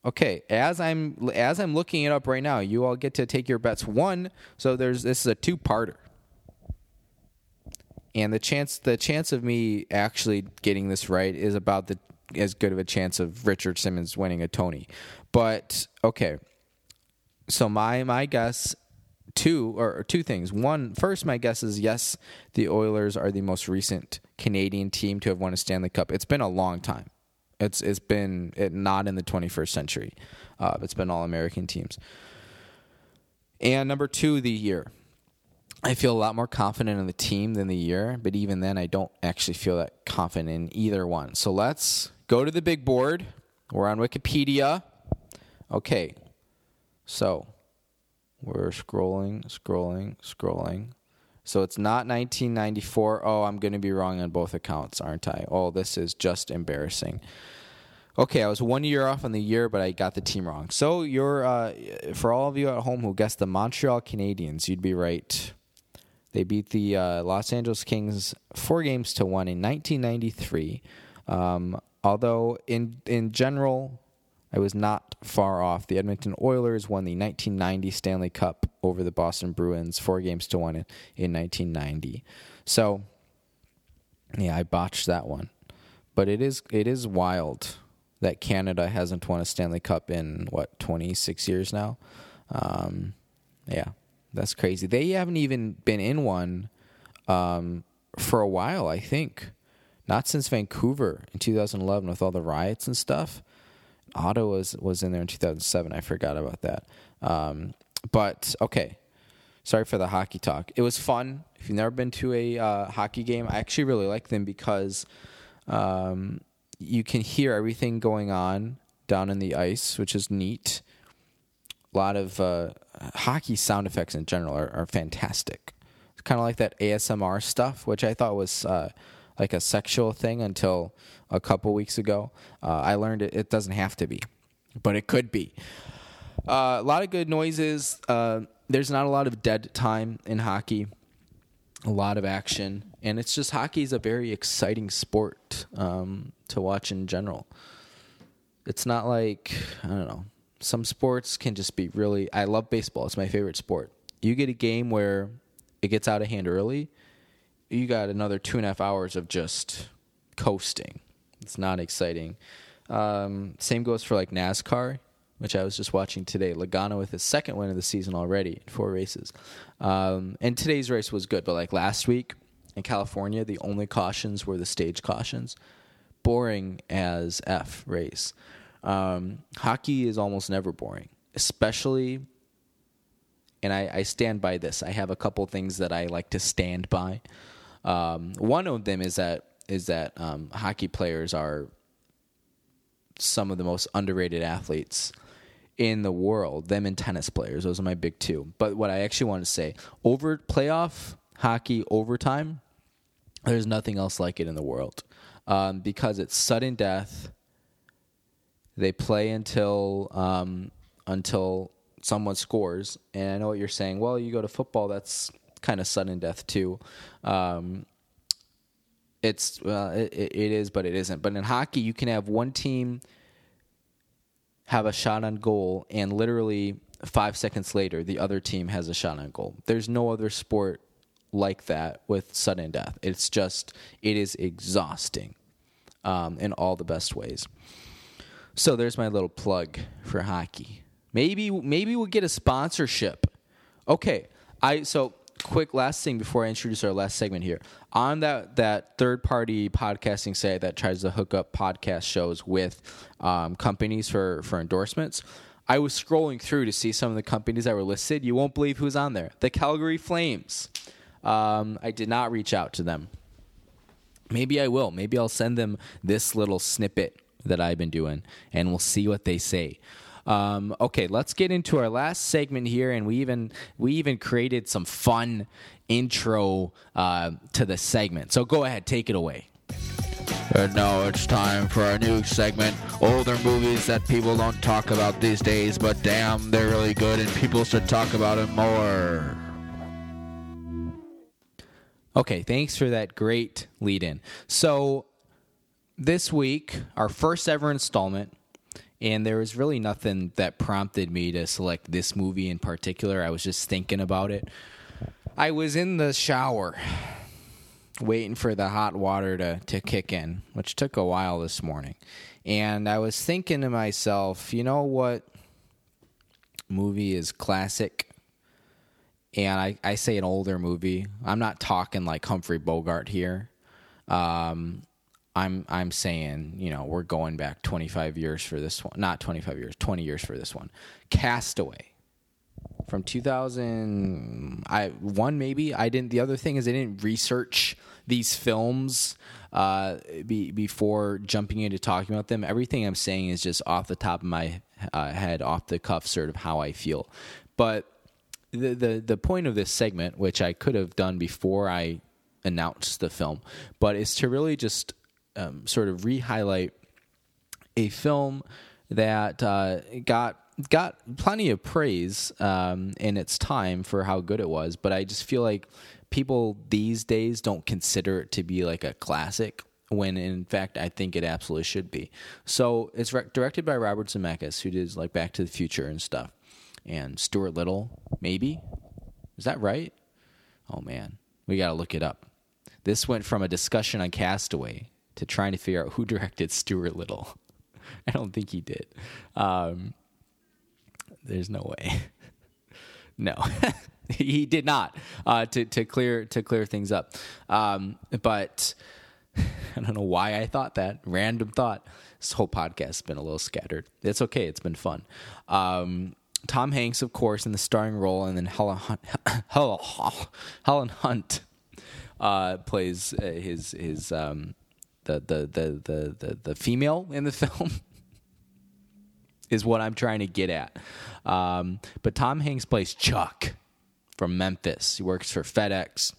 Okay, as I'm as I'm looking it up right now, you all get to take your bets. One, so there's this is a two-parter. And the chance the chance of me actually getting this right is about the as good of a chance of Richard Simmons winning a Tony. But okay. So my my guess two or two things. One, first, my guess is yes, the Oilers are the most recent Canadian team to have won a Stanley Cup. It's been a long time. It's it's been it, not in the 21st century. Uh, it's been all American teams. And number two, the year. I feel a lot more confident in the team than the year, but even then, I don't actually feel that confident in either one. So let's go to the big board. We're on Wikipedia. Okay, so we're scrolling, scrolling, scrolling. So it's not 1994. Oh, I'm going to be wrong on both accounts, aren't I? Oh, this is just embarrassing. Okay, I was one year off on the year, but I got the team wrong. So you're uh, for all of you at home who guessed the Montreal Canadiens, you'd be right. They beat the uh, Los Angeles Kings four games to one in 1993. Um, although in in general, I was not far off. The Edmonton Oilers won the 1990 Stanley Cup over the Boston Bruins, four games to one in, in 1990. So, yeah, I botched that one. But it is it is wild that Canada hasn't won a Stanley Cup in what 26 years now. Um, yeah, that's crazy. They haven't even been in one um, for a while. I think not since Vancouver in 2011 with all the riots and stuff. Ottawa was was in there in 2007. I forgot about that. Um, but okay, sorry for the hockey talk. It was fun. If you've never been to a uh, hockey game, I actually really like them because um, you can hear everything going on down in the ice, which is neat. A lot of uh, hockey sound effects in general are, are fantastic. It's kind of like that ASMR stuff, which I thought was uh, like a sexual thing until a couple weeks ago. Uh, I learned it, it doesn't have to be, but it could be. Uh, a lot of good noises. Uh, there's not a lot of dead time in hockey. A lot of action, and it's just hockey is a very exciting sport um, to watch in general. It's not like I don't know. Some sports can just be really. I love baseball. It's my favorite sport. You get a game where it gets out of hand early. You got another two and a half hours of just coasting. It's not exciting. Um, same goes for like NASCAR, which I was just watching today. Logano with his second win of the season already in four races. Um, and today's race was good, but like last week in California, the only cautions were the stage cautions. Boring as F race. Um, hockey is almost never boring, especially. And I, I, stand by this. I have a couple things that I like to stand by. Um, one of them is that is that um, hockey players are some of the most underrated athletes in the world. Them and tennis players; those are my big two. But what I actually want to say over playoff hockey overtime, there's nothing else like it in the world um, because it's sudden death. They play until um, until someone scores, and I know what you're saying. Well, you go to football, that's kind of sudden death too. Um, it's well, it, it is, but it isn't. But in hockey, you can have one team have a shot on goal, and literally five seconds later, the other team has a shot on goal. There's no other sport like that with sudden death. It's just it is exhausting um, in all the best ways. So there's my little plug for hockey. Maybe maybe we'll get a sponsorship Okay, I so quick last thing before I introduce our last segment here on that that third party podcasting site that tries to hook up podcast shows with um, companies for for endorsements. I was scrolling through to see some of the companies that were listed. You won't believe who's on there. The Calgary Flames. Um, I did not reach out to them. Maybe I will. Maybe I'll send them this little snippet that I've been doing, and we'll see what they say. Um, okay, let's get into our last segment here, and we even we even created some fun intro uh, to the segment. So go ahead, take it away. And now it's time for our new segment older movies that people don't talk about these days, but damn, they're really good and people should talk about them more. Okay, thanks for that great lead in. So, this week, our first ever installment, and there was really nothing that prompted me to select this movie in particular. I was just thinking about it. I was in the shower waiting for the hot water to, to kick in, which took a while this morning. And I was thinking to myself, you know what movie is classic? And I, I say an older movie. I'm not talking like Humphrey Bogart here. Um, I'm I'm saying, you know, we're going back 25 years for this one. Not 25 years, 20 years for this one. Castaway from 2000 I one maybe. I didn't the other thing is I didn't research these films uh, be, before jumping into talking about them. Everything I'm saying is just off the top of my uh, head, off the cuff, sort of how I feel. But the, the the point of this segment, which I could have done before I announced the film, but is to really just um, sort of re-highlight a film that uh, got got plenty of praise um, in its time for how good it was, but I just feel like people these days don't consider it to be like a classic when in fact I think it absolutely should be. So it's re- directed by Robert Zemeckis, who did like Back to the Future and stuff, and Stuart Little, maybe. Is that right? Oh man, we got to look it up. This went from a discussion on Castaway to trying to figure out who directed Stuart Little. I don't think he did. Um, there's no way. no. he did not uh, to to clear to clear things up. Um, but I don't know why I thought that random thought. This whole podcast has been a little scattered. It's okay. It's been fun. Um, Tom Hanks, of course, in the starring role, and then Helen Hunt, Helen Hunt uh, plays uh, his his um, the, the the the the the female in the film is what I'm trying to get at. Um, but Tom Hanks plays Chuck from Memphis. He works for FedEx.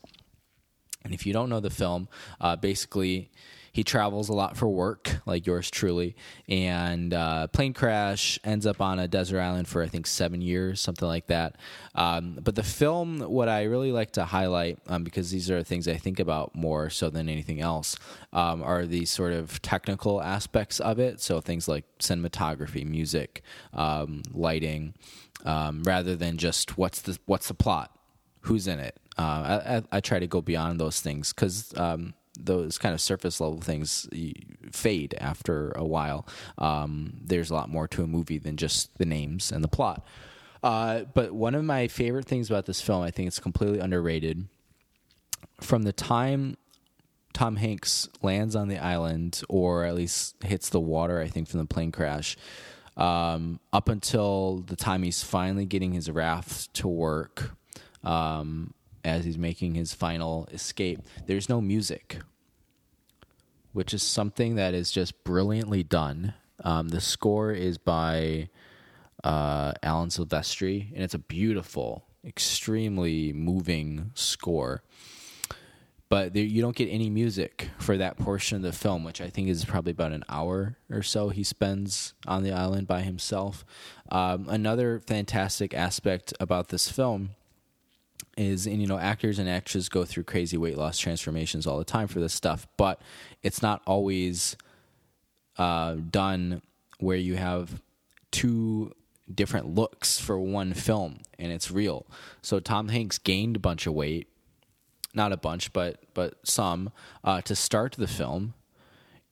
And if you don't know the film, uh, basically he travels a lot for work, like yours truly, and uh, plane crash ends up on a desert island for I think seven years, something like that. Um, but the film, what I really like to highlight, um, because these are things I think about more so than anything else, um, are these sort of technical aspects of it. So things like cinematography, music, um, lighting, um, rather than just what's the what's the plot, who's in it. Uh, I, I, try to go beyond those things because um, those kind of surface level things fade after a while. Um, there's a lot more to a movie than just the names and the plot. Uh, but one of my favorite things about this film, I think it's completely underrated. From the time Tom Hanks lands on the island, or at least hits the water, I think, from the plane crash, um, up until the time he's finally getting his raft to work um, as he's making his final escape, there's no music, which is something that is just brilliantly done. Um, the score is by uh, Alan Silvestri, and it's a beautiful, extremely moving score. But there, you don't get any music for that portion of the film, which I think is probably about an hour or so he spends on the island by himself. Um, another fantastic aspect about this film is and you know actors and actresses go through crazy weight loss transformations all the time for this stuff but it's not always uh, done where you have two different looks for one film and it's real. So tom hanks gained a bunch of weight not a bunch but but some uh, to start the film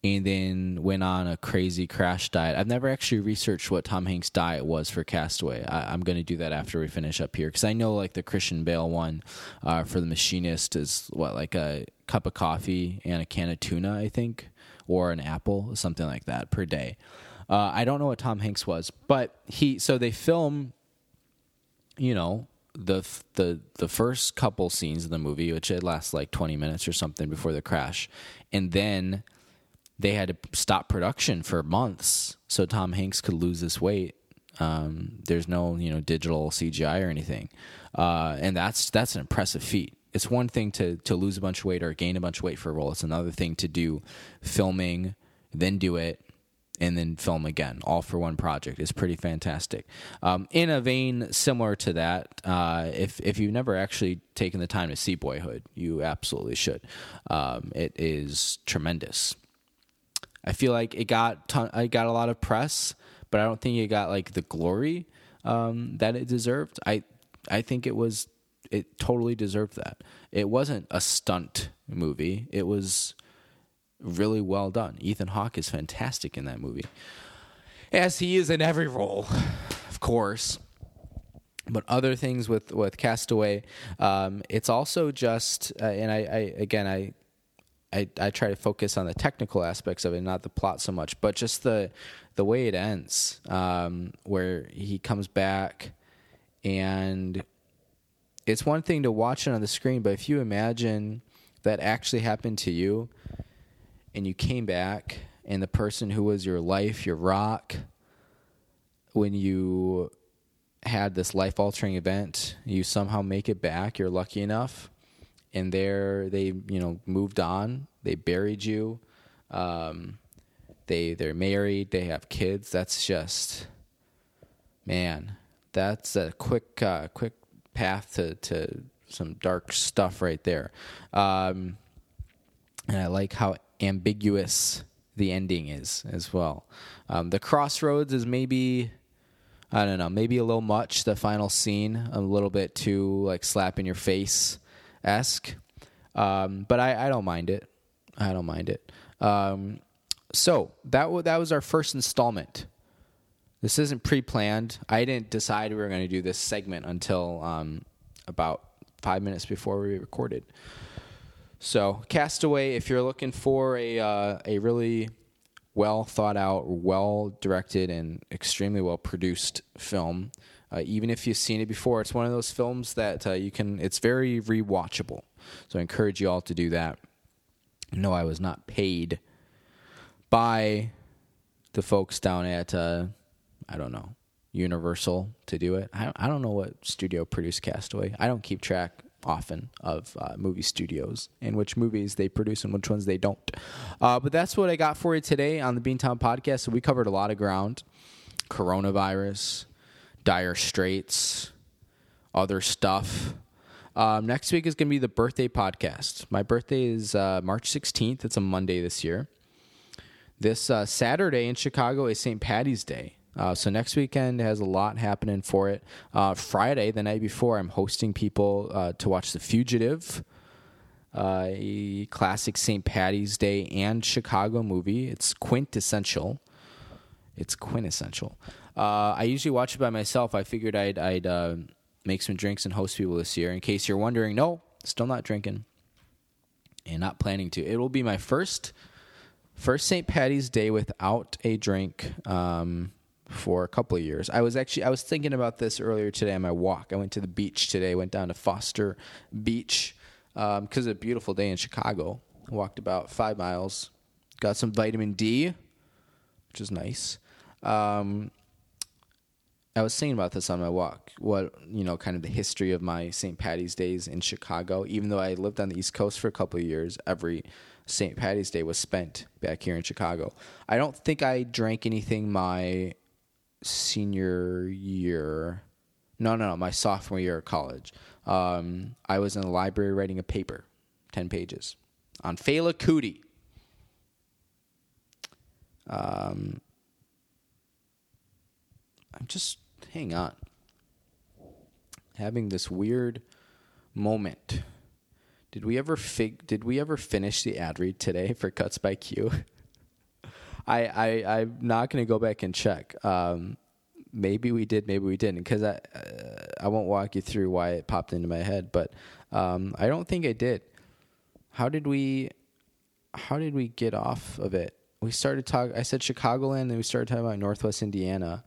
and then went on a crazy crash diet. I've never actually researched what Tom Hanks' diet was for Castaway. I, am going to do that after we finish up here because I know like the Christian Bale one uh, for the machinist is what like a cup of coffee and a can of tuna, I think, or an apple, something like that per day. Uh, I don't know what Tom Hanks was, but he so they film, you know, the the the first couple scenes of the movie, which it lasts like twenty minutes or something before the crash, and then they had to stop production for months so Tom Hanks could lose this weight. Um, there's no you know digital CGI or anything, uh, and that's that's an impressive feat. It's one thing to to lose a bunch of weight or gain a bunch of weight for a role. It's another thing to do filming, then do it, and then film again, all for one project. It's pretty fantastic. Um, in a vein similar to that, uh, if if you've never actually taken the time to see Boyhood, you absolutely should. Um, it is tremendous. I feel like it got ton- it got a lot of press, but I don't think it got like the glory um, that it deserved. I I think it was it totally deserved that. It wasn't a stunt movie. It was really well done. Ethan Hawke is fantastic in that movie, as he is in every role, of course. But other things with with Castaway, um, it's also just, uh, and I, I again I I, I try to focus on the technical aspects of it, not the plot so much, but just the the way it ends, um, where he comes back, and it's one thing to watch it on the screen, but if you imagine that actually happened to you, and you came back, and the person who was your life, your rock, when you had this life altering event, you somehow make it back, you're lucky enough and there they you know moved on. They buried you. Um, they they're married. They have kids. That's just man. That's a quick uh, quick path to to some dark stuff right there. Um, and I like how ambiguous the ending is as well. Um, the crossroads is maybe I don't know, maybe a little much. The final scene, a little bit too like slap in your face esque. Um, but I, I don't mind it. I don't mind it. Um, so that w- that was our first installment. This isn't pre-planned. I didn't decide we were going to do this segment until um, about five minutes before we recorded. So, Castaway. If you're looking for a uh, a really well thought out, well directed, and extremely well produced film, uh, even if you've seen it before, it's one of those films that uh, you can. It's very rewatchable. So I encourage you all to do that. No, I was not paid by the folks down at uh, I don't know Universal to do it. I I don't know what studio produced Castaway. I don't keep track often of uh, movie studios and which movies they produce and which ones they don't. Uh, but that's what I got for you today on the Beantown podcast. So we covered a lot of ground: coronavirus, dire straits, other stuff. Um, next week is going to be the birthday podcast. My birthday is uh, March 16th. It's a Monday this year. This uh, Saturday in Chicago is St. Patty's Day. Uh, so next weekend has a lot happening for it. Uh, Friday, the night before, I'm hosting people uh, to watch The Fugitive, uh, a classic St. Patty's Day and Chicago movie. It's quintessential. It's quintessential. Uh, I usually watch it by myself. I figured I'd, I'd uh, make some drinks and host people this year. In case you're wondering, no, still not drinking and not planning to. It will be my first first St. Patty's Day without a drink um, for a couple of years. I was actually I was thinking about this earlier today on my walk. I went to the beach today. Went down to Foster Beach because um, it's a beautiful day in Chicago. Walked about five miles. Got some vitamin D, which is nice. Um, I was thinking about this on my walk. What you know, kind of the history of my St. Patty's days in Chicago. Even though I lived on the East Coast for a couple of years, every St. Patty's Day was spent back here in Chicago. I don't think I drank anything my senior year. No, no, no, my sophomore year of college. Um, I was in the library writing a paper, ten pages, on Fela Kuti. Um, I'm just hang on. Having this weird moment. Did we ever fig- did we ever finish the ad read today for Cuts by Q? I, I I'm not going to go back and check. Um, maybe we did, maybe we didn't, because I uh, I won't walk you through why it popped into my head, but um, I don't think I did. How did we? How did we get off of it? We started talking. I said Chicagoland, and we started talking about Northwest Indiana.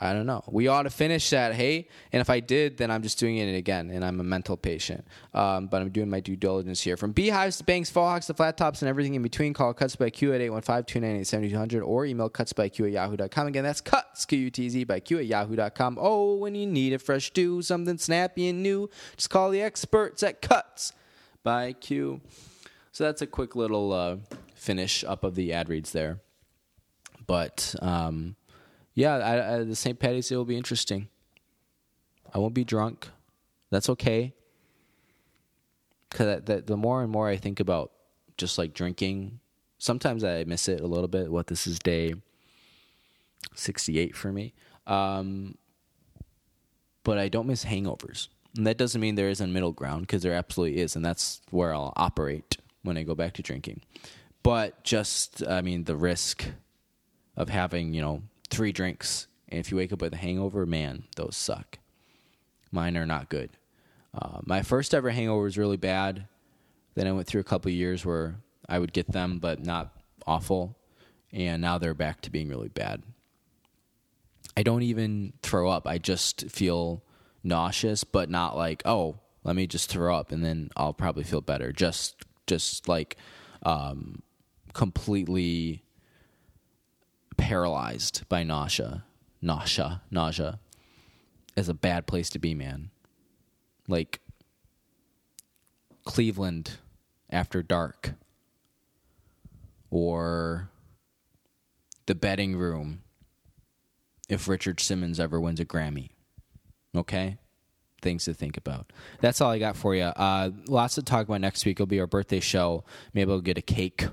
I don't know. We ought to finish that, hey? And if I did, then I'm just doing it again, and I'm a mental patient. Um, but I'm doing my due diligence here. From beehives to banks, faux hawks to flat tops, and everything in between, call Cuts by Q at 815-298-7200 or email cutsbyq at yahoo.com. Again, that's cuts, Q-U-T-Z, by Q at yahoo.com. Oh, when you need a fresh do, something snappy and new, just call the experts at Cuts by Q. So that's a quick little uh, finish up of the ad reads there. But... Um, yeah, I, I, the St. Patty's Day will be interesting. I won't be drunk. That's okay. Because the, more and more I think about just like drinking, sometimes I miss it a little bit. What this is day 68 for me. Um, but I don't miss hangovers. And that doesn't mean there isn't middle ground because there absolutely is. And that's where I'll operate when I go back to drinking. But just, I mean, the risk of having, you know, three drinks, and if you wake up with a hangover, man, those suck. Mine are not good. Uh, my first ever hangover was really bad. Then I went through a couple years where I would get them, but not awful. And now they're back to being really bad. I don't even throw up. I just feel nauseous, but not like, oh, let me just throw up and then I'll probably feel better. Just, just like, um, completely paralyzed by nausea, nausea, nausea, is a bad place to be, man. Like Cleveland after dark, or the betting room if Richard Simmons ever wins a Grammy. Okay? Things to think about. That's all I got for you. Uh, lots to talk about next week. It'll be our birthday show. Maybe I'll get a cake.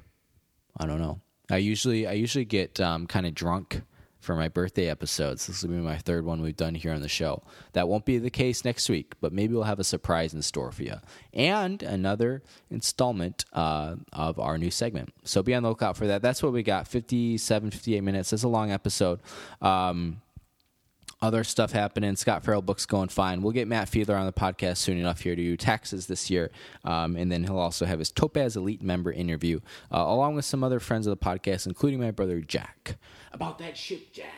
I don't know. I usually I usually get um, kind of drunk for my birthday episodes. This will be my third one we've done here on the show. That won't be the case next week, but maybe we'll have a surprise in store for you and another installment uh, of our new segment. So be on the lookout for that. That's what we got 57, 58 minutes. It's a long episode. Um, other stuff happening. Scott Farrell book's going fine. We'll get Matt Fiedler on the podcast soon enough here to do taxes this year, um, and then he'll also have his Topaz Elite member interview uh, along with some other friends of the podcast, including my brother Jack about that ship, Jack.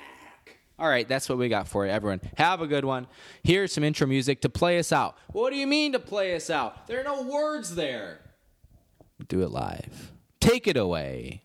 All right, that's what we got for you, everyone. Have a good one. Here's some intro music to play us out. What do you mean to play us out? There are no words there. Do it live. Take it away.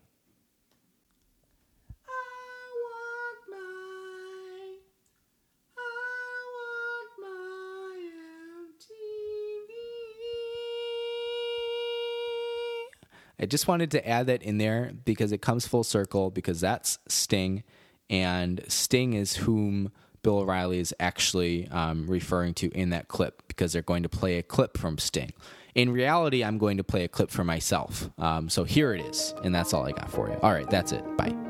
I just wanted to add that in there because it comes full circle because that's Sting, and Sting is whom Bill O'Reilly is actually um, referring to in that clip because they're going to play a clip from Sting. In reality, I'm going to play a clip for myself. Um, so here it is, and that's all I got for you. All right, that's it. Bye.